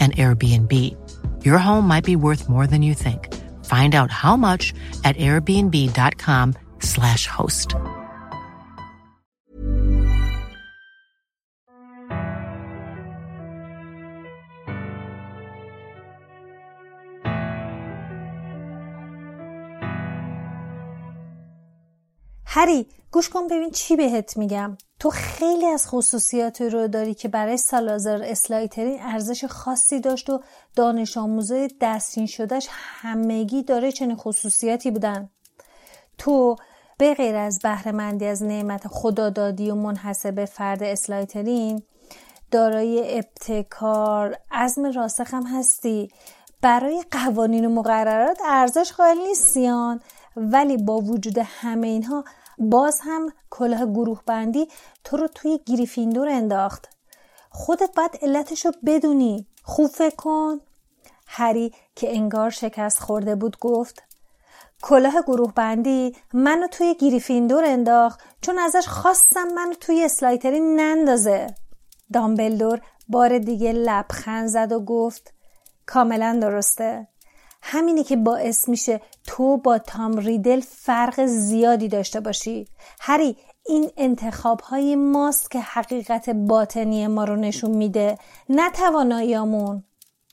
an Airbnb. Your home might be worth more than you think. Find out how much at airbnb.com/slash host. هری گوش کن ببین چی بهت میگم تو خیلی از خصوصیات رو داری که برای سالازار اسلایترین ارزش خاصی داشت و دانش آموزای دستین شدهش همگی داره چنین خصوصیاتی بودن. تو به غیر از بهرهمندی از نعمت خدادادی و منحصر فرد اسلایترین دارای ابتکار عزم راسخ هم هستی. برای قوانین و مقررات ارزش قائل نیستیان ولی با وجود همه اینها باز هم کلاه گروه بندی تو رو توی گریفیندور انداخت. خودت باید علتش رو بدونی. خوب فکر کن. هری که انگار شکست خورده بود گفت کلاه گروه بندی منو توی گریفیندور انداخت چون ازش خواستم منو توی اسلایتری نندازه. دامبلدور بار دیگه لبخند زد و گفت کاملا درسته. همینی که باعث میشه تو با تام ریدل فرق زیادی داشته باشی. هری این انتخاب های ماست که حقیقت باطنی ما رو نشون میده نه تواناییامون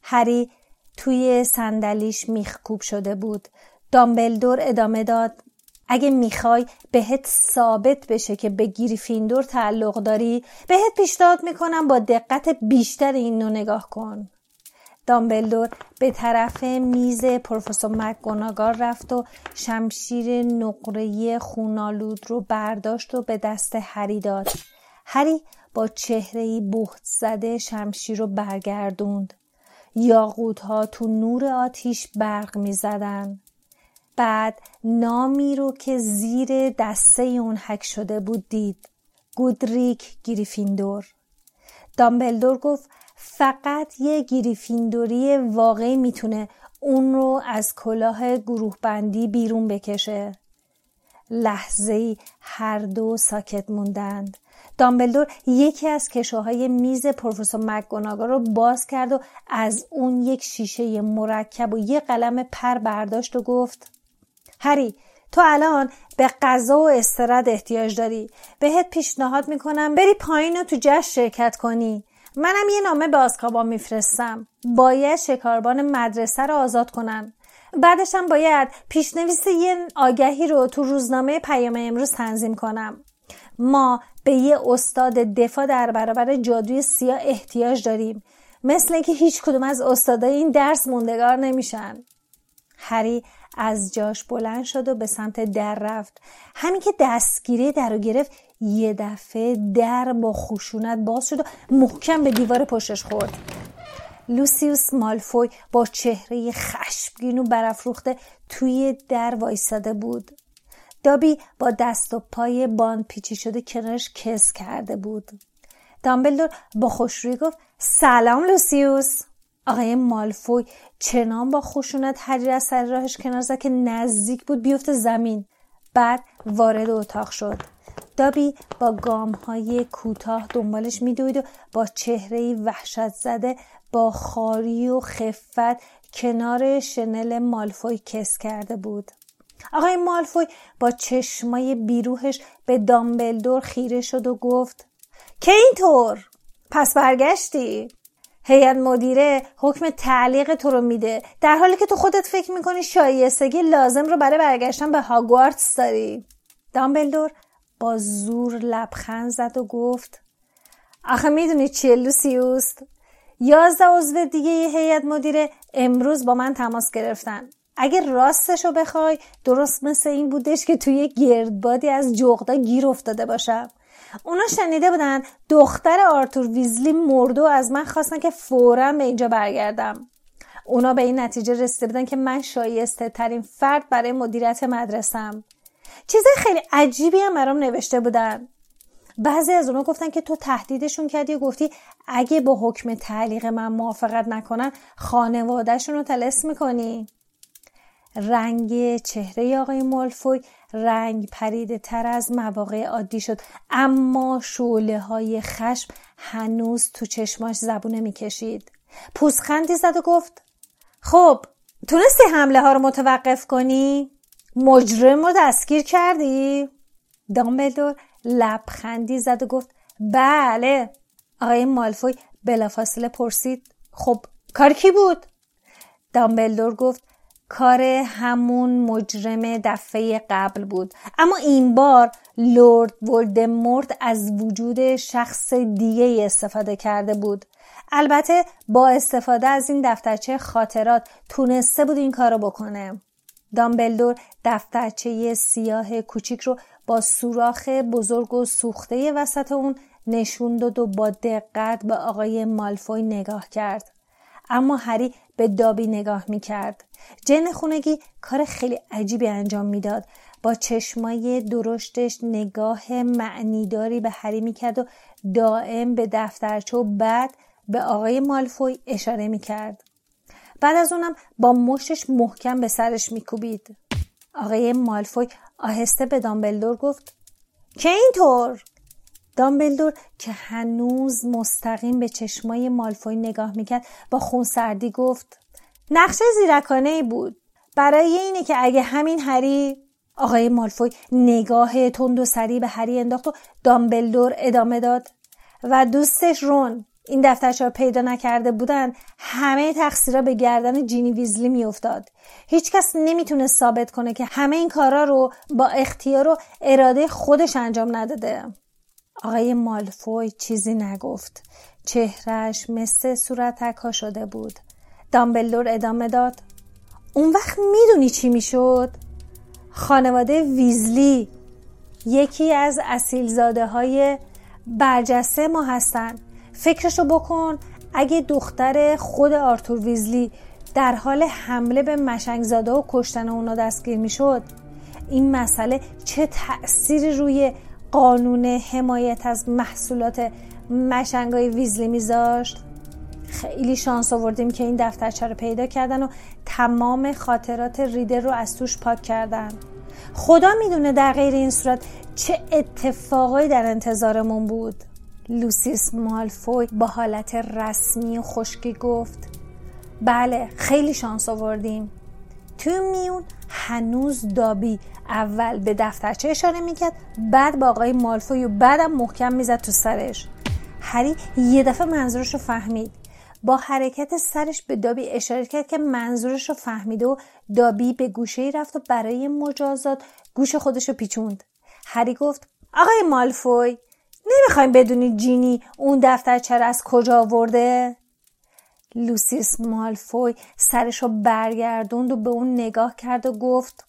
هری توی صندلیش میخکوب شده بود. دامبلدور ادامه داد. اگه می‌خوای بهت ثابت بشه که به گریفیندور تعلق داری بهت پیشنهاد می‌کنم با دقت بیشتر این نگاه کن. دامبلدور به طرف میز پروفسور مکگوناگار رفت و شمشیر نقره خونالود رو برداشت و به دست هری داد. هری با چهره بخت زده شمشیر رو برگردوند. یاقوت ها تو نور آتیش برق می زدن. بعد نامی رو که زیر دسته اون حک شده بود دید. گودریک گریفیندور. دامبلدور گفت فقط یه گریفیندوری واقعی می‌تونه اون رو از کلاه گروه بندی بیرون بکشه. لحظه ای هر دو ساکت موندند. دامبلدور یکی از کشوهای میز پروفسور مکگوناگا رو باز کرد و از اون یک شیشه مرکب و یه قلم پر برداشت و گفت هری تو الان به غذا و استراد احتیاج داری. بهت پیشنهاد می‌کنم بری پایین و تو جشن شرکت کنی. منم یه نامه به آسکابان میفرستم. باید شکاربان مدرسه رو آزاد کنن. بعدشم باید پیشنویس یه آگهی رو تو روزنامه پیام امروز تنظیم کنم. ما به یه استاد دفاع در برابر جادوی سیاه احتیاج داریم. مثل اینکه هیچ کدوم از استادای این درس موندگار نمیشن. هری از جاش بلند شد و به سمت در رفت. همین که دستگیری در رو گرفت یه دفعه در با خشونت باز شد و محکم به دیوار پشتش خورد. لوسیوس مالفوی با چهره خشمگین و برافروخته توی در وایستاده بود. دابی با دست و پای باند پیچی شده کنارش کس کرده بود. دامبلدور با خوشرویی گفت سلام لوسیوس. آقای مالفوی چنان با خشونت هری از سر راهش کنار زد که نزدیک بود بیفته زمین. بعد وارد اتاق شد. دابی با گام های کوتاه دنبالش میدوید و با چهره وحشت زده با خاری و خفت کنار شنل مالفوی کس کرده بود. آقای مالفوی با چشمای بیروهش به دامبلدور خیره شد و گفت که اینطور؟ پس برگشتی؟ هیئت مدیره حکم تعلیق تو رو میده در حالی که تو خودت فکر می‌کنی شایستگی لازم رو برای برگشتن به هاگوارتس داری. دامبلدور با زور لبخند زد و گفت آخه می‌دونی چیه لوسیوست یازده عضو دیگه هیئت مدیره امروز با من تماس گرفتن. اگه راستش رو بخوای درست مثل این بودش که توی گردبادی از جغدا گیر افتاده باشم. اونا شنیده بودن دختر آرتور ویزلی مرد و از من خواستن که فورا به اینجا برگردم. اونا به این نتیجه رسیده بودن که من شایسته ترین فرد برای مدیریت مدرسم چیز خیلی عجیبی هم برام نوشته بودن. بعضی از اونا گفتن که تو تهدیدشون کردی و گفتی اگه با حکم تعلیق من موافقت نکنن خانوادهشون رو تلس می‌کنی. رنگ چهره آقای مالفوی رنگ پریده تر از مواقع عادی شد اما شعله های خشم هنوز تو چشماش زبونه می‌کشید. پوزخندی زد و گفت خب تونستی حمله ها رو متوقف کنی؟ مجرم رو دستگیر کردی؟ دامبلدور لبخندی زد و گفت بله آقای مالفوی بلافاصله پرسید خب کار کی بود؟ دامبلدور گفت کار همون مجرم دفعه قبل بود اما این بار لورد ولدمورت از وجود شخص دیگه استفاده کرده بود البته با استفاده از این دفترچه خاطرات تونسته بود این کارو بکنه دامبلدور دفترچه سیاه کوچیک رو با سوراخ بزرگ و سوخته وسط اون نشون داد و با دقت به آقای مالفوی نگاه کرد اما هری به دابی نگاه می کرد. جن خونگی کار خیلی عجیبی انجام می‌داد. با چشمای درشتش نگاه معنیداری به هری می‌کرد و دائم به دفترچه و بعد به آقای مالفوی اشاره می‌کرد. بعد از اونم با مشتش محکم به سرش میکوبید. آقای مالفوی آهسته به دامبلدور گفت که اینطور؟ دامبلدور که هنوز مستقیم به چشمای مالفوی نگاه می‌کرد با خونسردی گفت نقشه زیرکانه ای بود. برای اینه که اگه همین هری آقای مالفوی نگاه تند و سری به هری انداخت و دامبلدور ادامه داد و دوستش رون. این دفترچه رو پیدا نکرده بودن همه تقصیرها به گردن جینی ویزلی میافتاد. هیچکس نمی‌تونه ثابت کنه که همه این کارا رو با اختیار و اراده خودش انجام نداده. آقای مالفوی چیزی نگفت. چهرش مثل صورتک ها شده بود. دامبلدور ادامه داد. اون وقت می‌دونی چی می‌شد؟ خانواده ویزلی یکی از اصیلزاده های برجسته ما هستن. فکرشو بکن. اگه دختر خود آرتور ویزلی در حال حمله به مشنگزاده و کشتن اونا دستگیر می‌شد این مسئله چه تأثیری روی قانون حمایت از محصولات مشنگای ویزلی میذاشت؟ خیلی شانس آوردیم که این دفترچه رو پیدا کردن و تمام خاطرات ریدر رو از توش پاک کردن. خدا می‌دونه در غیر این صورت چه اتفاقایی در انتظارمون بود. لوسیس مالفوی با حالت رسمی و خشکی گفت بله خیلی شانس آوردیم. تو میون هنوز دابی اول به دفترچه اشاره می‌کرد بعد با آقای مالفوی و بعدم محکم می‌زد تو سرش. هری یه دفعه منظورش رو فهمید. با حرکت سرش به دابی اشاره کرد که منظورش رو فهمیده و دابی به گوشه رفت و برای مجازات گوش خودش رو پیچوند. هری گفت آقای مالفوی! نمی‌خوایم بدونی جینی اون دفترچه از کجا آورده؟ لوسیس مالفوی سرش رو برگردوند و به اون نگاه کرد و گفت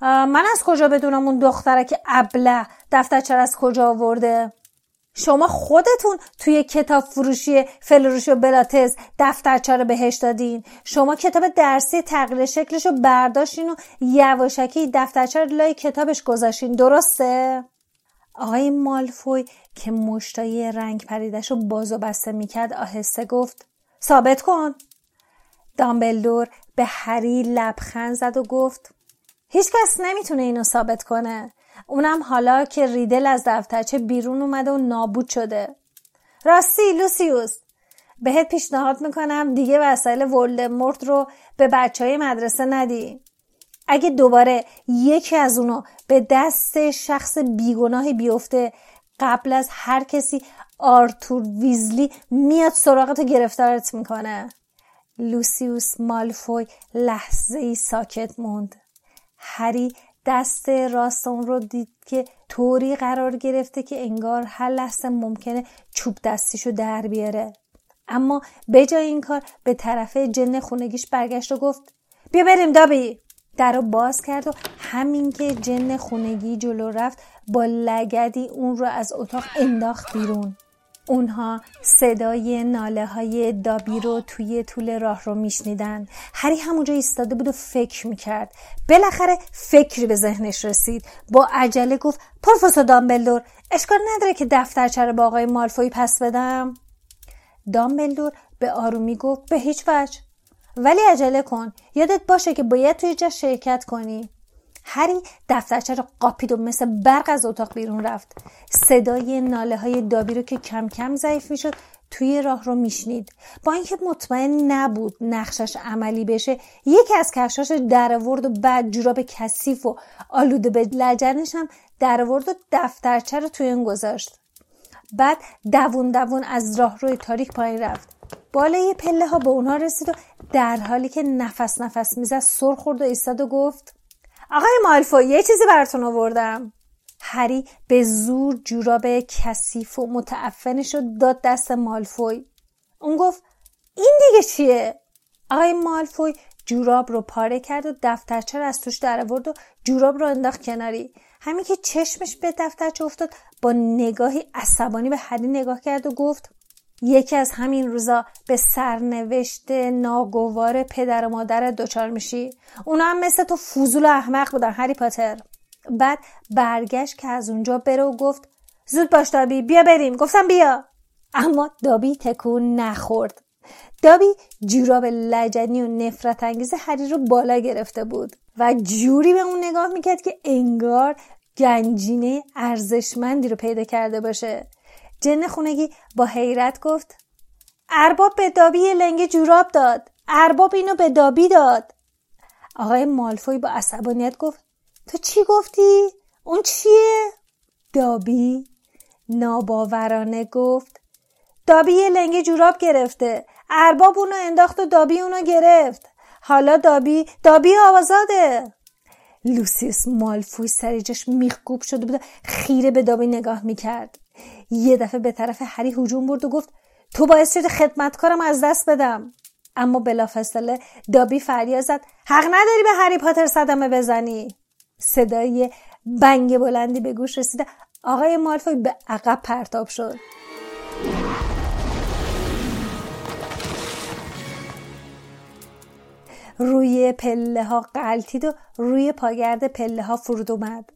من از کجا بدونم اون دختره که ابله دفترچه از کجا آورده؟ شما خودتون توی کتاب فروشی فلروش و بلاتز دفترچه رو بهش دادین؟ شما کتاب درسی تغییر شکلش رو برداشتین و یواشکی دفترچه رو لای کتابش گذاشتین درسته؟ آقای مالفوی که مشتای رنگ پریدش رو باز و بسته می‌کرد آهسته گفت ثابت کن. دامبلدور به هری لبخند زد و گفت هیچکس نمی‌تونه اینو ثابت کنه. اونم حالا که ریدل از دفترچه بیرون اومده و نابود شده. راستی لوسیوس. بهت پیشنهاد می‌کنم دیگه وسایل ولدمورت رو به بچه های مدرسه ندی. اگه دوباره یکی از اونو به دست شخص بیگناهی بیفته قبل از هر کسی آرتور ویزلی میاد سراغت و گرفتارت می‌کنه. لوسیوس مالفوی لحظه ای ساکت موند. هری دست راست اون رو دید که طوری قرار گرفته که انگار هر لحظه ممکنه چوب دستیشو در بیاره. اما به جای این کار به طرف جن خونگیش برگشت و گفت بیا بریم دابی. در رو باز کرد و همین که جن خونگی جلو رفت با لگدی اون رو از اتاق انداخت بیرون. اونها صدای ناله های دابی رو توی طول راه رو میشنیدن. هری همونجا ایستاده بود و فکر می‌کرد. بالاخره فکری به ذهنش رسید. با عجله گفت پروفسور دامبلدور اشکال نداره که دفترچه رو با آقای مالفوی پس بدم. دامبلدور به آرومی گفت به هیچ وجه. ولی عجله کن. یادت باشه که باید توی جا شرکت کنی. هری دفترچه رو قاپید و مثل برق از اتاق بیرون رفت. صدای ناله های دابی رو که کم کم ضعیف می‌شد توی راه رو میشنید. با اینکه مطمئن نبود نقشش عملی بشه یکی از کفشاش در ورد و بعد جوراب کثیف و آلوده به لجنش هم در ورد و دفترچه رو توی اون گذاشت. بعد دوون دوون از راه روی تاریک پایین رفت. بالای پله ها به اونها رسید و در حالی که نفس نفس می‌زد سر خورد و ایستاد و گفت آقای مالفو یه چیزی براتون آوردم. هری به زور جوراب کثیف و متعفنش رو داد دست مالفوی. اون گفت این دیگه چیه؟ آقای مالفوی جوراب رو پاره کرد و دفترچه رو از توش در آورد و جوراب رو انداخت کناری. همین که چشمش به دفترچه افتاد با نگاهی عصبانی به هری نگاه کرد و گفت یکی از همین روزا به سرنوشت ناگوار پدر و مادر دچار میشی؟ اونا هم مثل تو فوزول احمق بودن هری پاتر. بعد برگشت که از اونجا بره و گفت زود باش دابی بیا بریم. گفتم بیا. اما دابی تکون نخورد. دابی جوراب لجنی و نفرت انگیز هری رو بالا گرفته بود و جوری به اون نگاه می‌کرد که انگار گنجینه ارزشمندی رو پیدا کرده باشه. جن خونگی با حیرت گفت ارباب به دابی لنگ جوراب داد. ارباب اینو به دابی داد. آقای مالفوی با عصبانیت گفت تو چی گفتی؟ اون چیه؟ دابی ناباورانه گفت دابی لنگ جوراب گرفته. ارباب اونو انداخت و دابی اونو گرفت. حالا دابی دابی آزاده. لوسیس مالفوی سریجش میخکوب شده بود خیره به دابی نگاه می‌کرد. یه دفعه به طرف هری هجوم برد و گفت تو باعث شده خدمتکارم از دست بدم. اما بلافاصله دابی فریاد زد حق نداری به هری پاتر صدمه بزنی. صدای بنگ بلندی به گوش رسیده آقای مالفوی به عقب پرتاب شد. روی پله ها قلتید و روی پاگرد پله ها فرود اومد.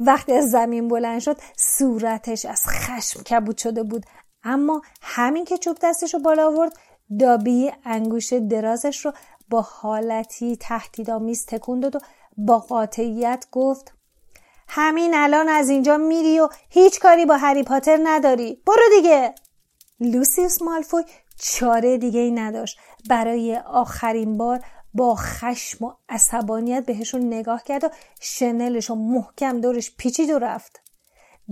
وقتی از زمین بلند شد صورتش از خشم کبود شده بود. اما همین که چوب دستش رو بالا آورد دابی انگوش درازش رو با حالتی تهدیدآمیز تکون داد و با قاطعیت گفت همین الان از اینجا میری و هیچ کاری با هری پاتر نداری. برو دیگه. لوسیوس مالفوی چاره دیگه ای نداشت. برای آخرین بار با خشم و عصبانیت بهشون نگاه کرد و شنلش رو محکم دورش پیچید و رفت.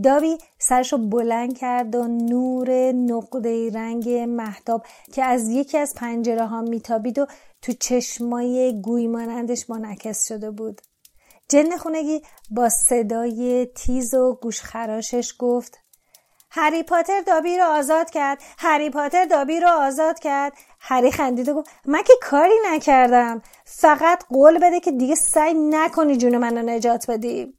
داوی سرش رو بلند کرد و نور نقده رنگ محتاب که از یکی از پنجره ها میتابید و تو چشمای گوی مانندش منعکس شده بود. جن خونگی با صدای تیز و گوشخراشش گفت هری پاتر دابی رو آزاد کرد هری پاتر دابی رو آزاد کرد. هری خندید و گفت من که کاری نکردم. فقط قول بده که دیگه سعی نکنی جون من رو نجات بدی.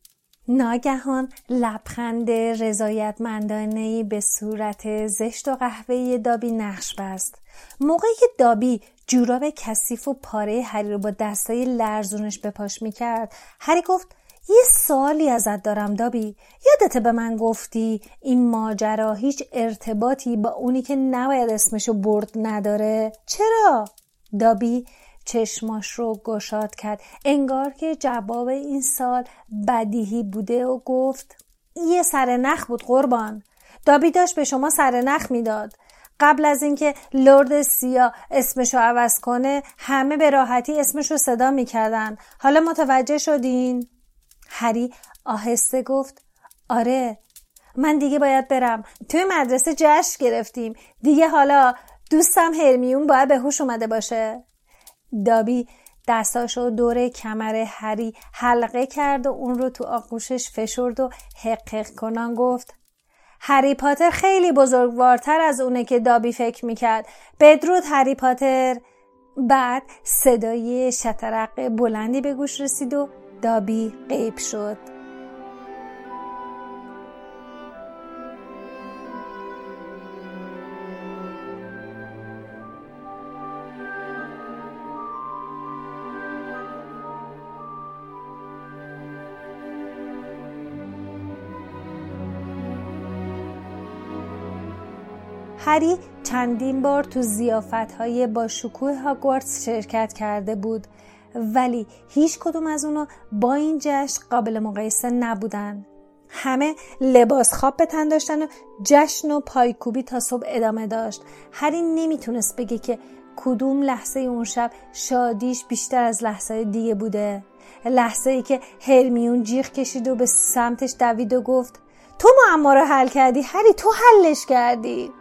ناگهان لبخند رضایتمندانهای به صورت زشت و قهوه دابی نقش بست. موقعی که دابی جوراب کثیف و پاره هری رو با دستای لرزونش به پاش می‌کرد هری گفت یه سوالی ازت دارم دابی. یادته به من گفتی این ماجرا هیچ ارتباطی با اونی که نباید اسمشو برد نداره؟ چرا؟ دابی چشماش رو گشاد کرد. انگار که جواب این سال بدیهی بوده و گفت یه سر نخ بود قربان. دابی داشت به شما سر نخ می‌داد. قبل از اینکه لرد سیا اسمشو عوض کنه همه به راحتی اسمشو صدا می‌کردن. حالا متوجه شدین؟ هری آهسته گفت آره من دیگه باید برم. توی مدرسه جشن گرفتیم. دیگه حالا دوستم هرمیون باید به هوش اومده باشه. دابی دستاشو دور کمر هری حلقه کرد و اون رو تو آغوشش فشرد و حقق کنان گفت هری پاتر خیلی بزرگوارتر از اونه که دابی فکر می‌کرد. بدرود هری پاتر. بعد صدای شترق بلندی به گوش رسید و دابی غیب شد. هری چندین بار تو زیافت های با شکوه هاگوارتس شرکت کرده بود. ولی هیچ کدوم از اونا با این جشن قابل مقایسه نبودن. همه لباس خواب به تن داشتن و جشن و پایکوبی تا صبح ادامه داشت. هری نمی‌تونست بگه که کدوم لحظه اون شب شادیش بیشتر از لحظه دیگه بوده. لحظه ای که هرمیون جیغ کشید و به سمتش دوید و گفت تو معما رو حل کردی هری تو حلش کردی.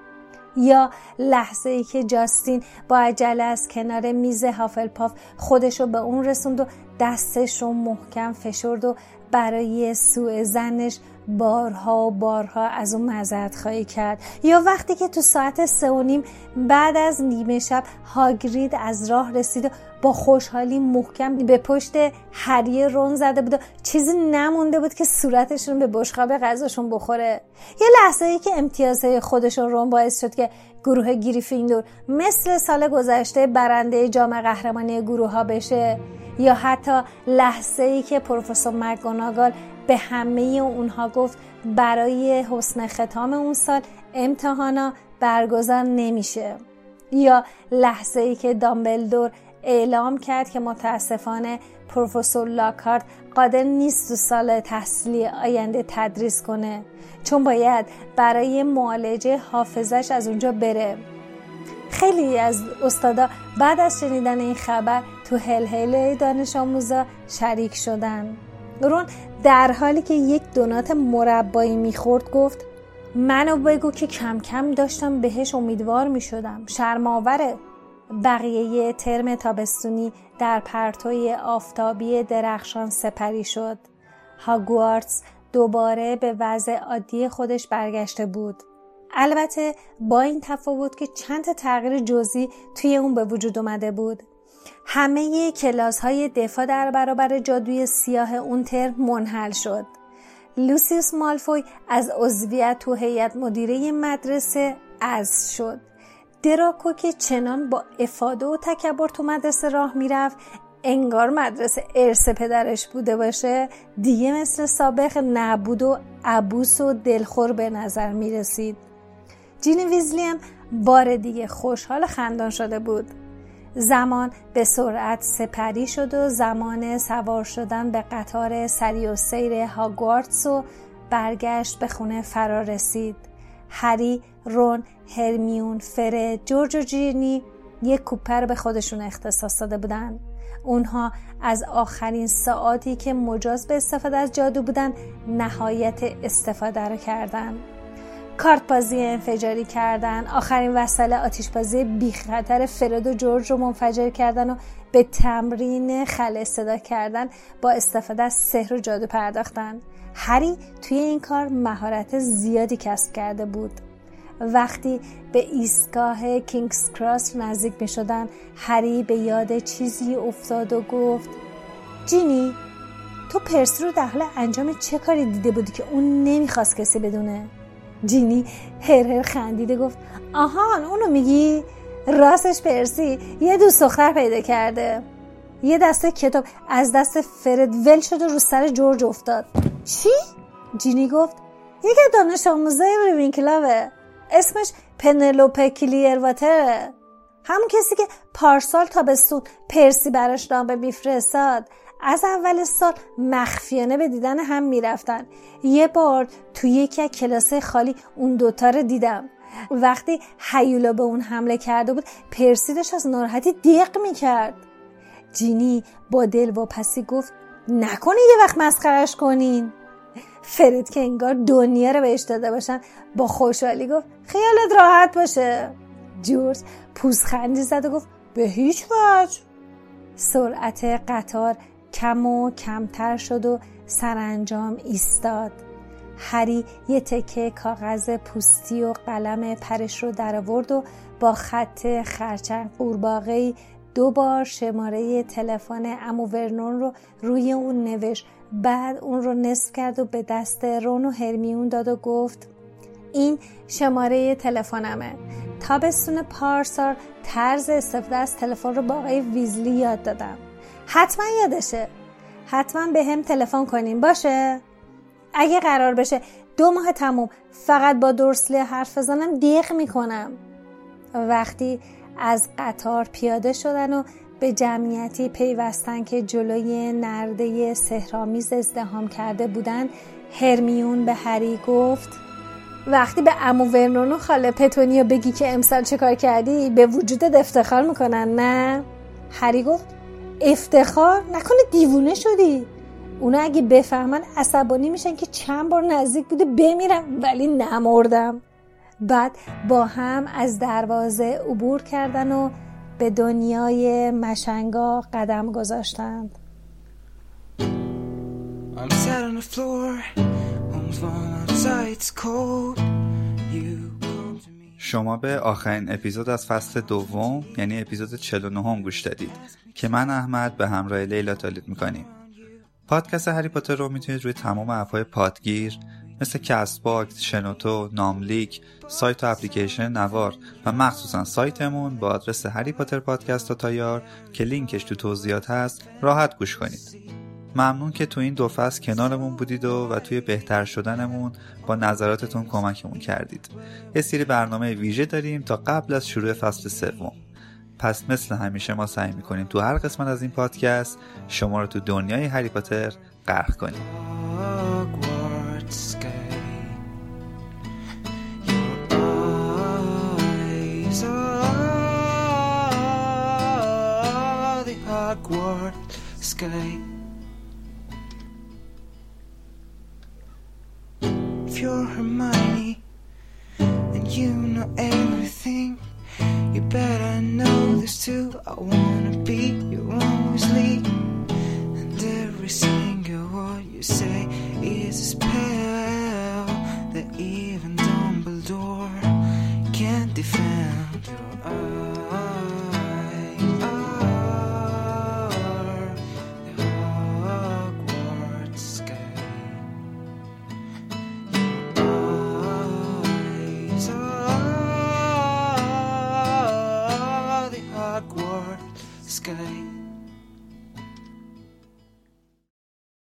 یا لحظه ای که جاستین با عجله از کنار میز هافلپاف خودش رو به اون رسوند و دستش رو محکم فشرد و برای سوء زنش بارها و بارها از اون مذرت خواهی کرد. یا وقتی که تو ساعت سه و نیم بعد از نیمه شب هاگرید از راه رسید و با خوشحالی محکم به پشت هریه رون زده بود چیزی نمونده بود که صورتشون به بشقاب غذاشون بخوره. یه لحظه ای که امتیازهای خودشون رون باعث شد که گروه گریفیندور مثل سال گذشته برنده جام قهرمانی گروه ها بشه یا حتی لحظه ای که پروفسور مگوناگال به همه اونها گفت برای حسن ختام اون سال امتحانا برگزار نمیشه. یا لحظه ای که دامبلدور اعلام کرد که متاسفانه پروفسور لاکارت قادر نیست تو سال تحصیلی آینده تدریس کنه چون باید برای معالجه حافظش از اونجا بره. خیلی از استادا بعد از شنیدن این خبر تو هل دانش آموزا شریک شدن. رون در حالی که یک دونات مربایی می‌خورد گفت منو بگو که کم کم داشتم بهش امیدوار می‌شدم. شرماوره بقیه ترم تابستونی در پرتوی آفتابی درخشان سپری شد. هاگوارتس دوباره به وضع عادی خودش برگشته بود. البته با این تفاوت که چند تغییر جزئی توی اون به وجود اومده بود. همه کلاس های دفاع در برابر جادوی سیاه اون ترم منحل شد. لوسیوس مالفوی از عضویت تو هیئت مدیره مدرسه از شد. دراکو که چنان با افاده و تکبر تو مدرسه راه می‌رفت انگار مدرسه ارث پدرش بوده باشه. دیگه مثل سابق نبود و عبوس و دلخور به نظر می رسید جین ویزلی هم بار دیگه خوشحال خندان شده بود. زمان به سرعت سپری شد و زمان سوار شدن به قطار سری و سیر هاگوارتس و برگشت به خونه فرا رسید. هری، رون، هرمیون، فره، جورج و جیرنی یک کوپر به خودشون اختصاص داده بودن. اونها از آخرین ساعاتی که مجاز به استفاده از جادو بودن نهایت استفاده رو کردن. کارت بازی انفجاری کردن. آخرین وسله آتیش بازی بی خطر فرد و جورج رو منفجر کردن و به تمرین خل صدا کردن با استفاده از سحر و جادو پرداختن. هری توی این کار مهارت زیادی کسب کرده بود. وقتی به ایستگاه کینگز کراس نزدیک می شدن هری به یاد چیزی افتاد و گفت جینی تو پرسی رو در حال انجام چه کاری دیده بودی که اون نمی‌خواست کسی بدونه؟ جینی هر هر خندیده گفت آهان اونو میگی؟ راستش پرسی یه دوست دختر پیدا کرده. یه دسته کتاب از دست فرد ول شد و رو سر جورج افتاد. چی؟ جینی گفت یکی دانش آموزه ریوینکلاوه اسمش پنلوپه کلیرواتره همون کسی که پارسال تابستون پرسی براش نامه میفرستاد. از اول سال مخفیانه به دیدن هم می‌رفتن. یه بار تو یکی از کلاسه خالی اون دوتا رو دیدم. وقتی حیولا به اون حمله کرده بود پرسی داشت از ناراحتی دیق می‌کرد. جینی با دل و پسی گفت نکنی یه وقت مسخرش کنین. فرید که انگار دنیا رو بهش داده باشن با خوشحالی گفت خیالت راحت باشه. جورج پوزخندی زد و گفت به هیچ وجه. سرعت قطار کم و کمتر شد و سرانجام ایستاد. هری یه تکه کاغذ پوستی و قلم پرش رو در آورد و با خط خرچنگ قورباغه‌ای دو بار شماره تلفن امو ورنون رو روی اون نوشت. بعد اون رو نصف کرد و به دست رون و هرمیون داد و گفت این شماره تلفنمه. تابستون پارسال طرز استفاده از تلفن رو با آقای ویزلی یاد دادم. حتما یادشه. حتما به هم تلفن کنیم. باشه؟ اگه قرار بشه دو ماه تموم فقط با درسلی حرف بزنم دیق می‌کنم. وقتی از قطار پیاده شدن و به جمعیتی پیوستن که جلوی نرده سهرامیز ازدهام کرده بودن هرمیون به هری گفت وقتی به امو ورنون و خاله پتونیا بگی که امسال چه کار کردی به وجودت افتخار می‌کنن نه؟ هری گفت افتخار؟ نکنه دیوونه شدی. اونا اگه بفهمن عصبانی میشن که چند بار نزدیک بوده بمیرم ولی نمردم. بعد با هم از دروازه عبور کردن و به دنیای مشنگا قدم گذاشتند. شما به آخرین اپیزود از فصل دوم یعنی اپیزود 49 هم گوش دادید که من احمد به همراه لیلا تولید می‌کنیم. پادکست هری پاتر رو می‌تونید روی تمام app های پادگیر مثل Castbox، شنوتو، ناملیک، سایت و اپلیکیشن نوار و مخصوصا سایتمون با آدرس هری پاتر پادکست dot ir که لینکش تو توضیحات هست راحت گوش کنید. ممنون که تو این دو فصل کنارمون بودید و, و توی بهتر شدنمون با نظراتتون کمکمون کردید. یه سری برنامه ویژه داریم تا قبل از شروع فصل سوم. پس مثل همیشه ما سعی می‌کنیم تو هر قسمت از این پادکست شما رو تو دنیای هری پاتر غرق کنیم. sky. Your eyes are the Hogwarts sky. If you're Hermione and you know everything, you better know this too. I wanna be your only and every you say is a spell that even Dumbledore can't defend. Your eyes are the Hogwarts sky. Your eyes are the Hogwarts sky.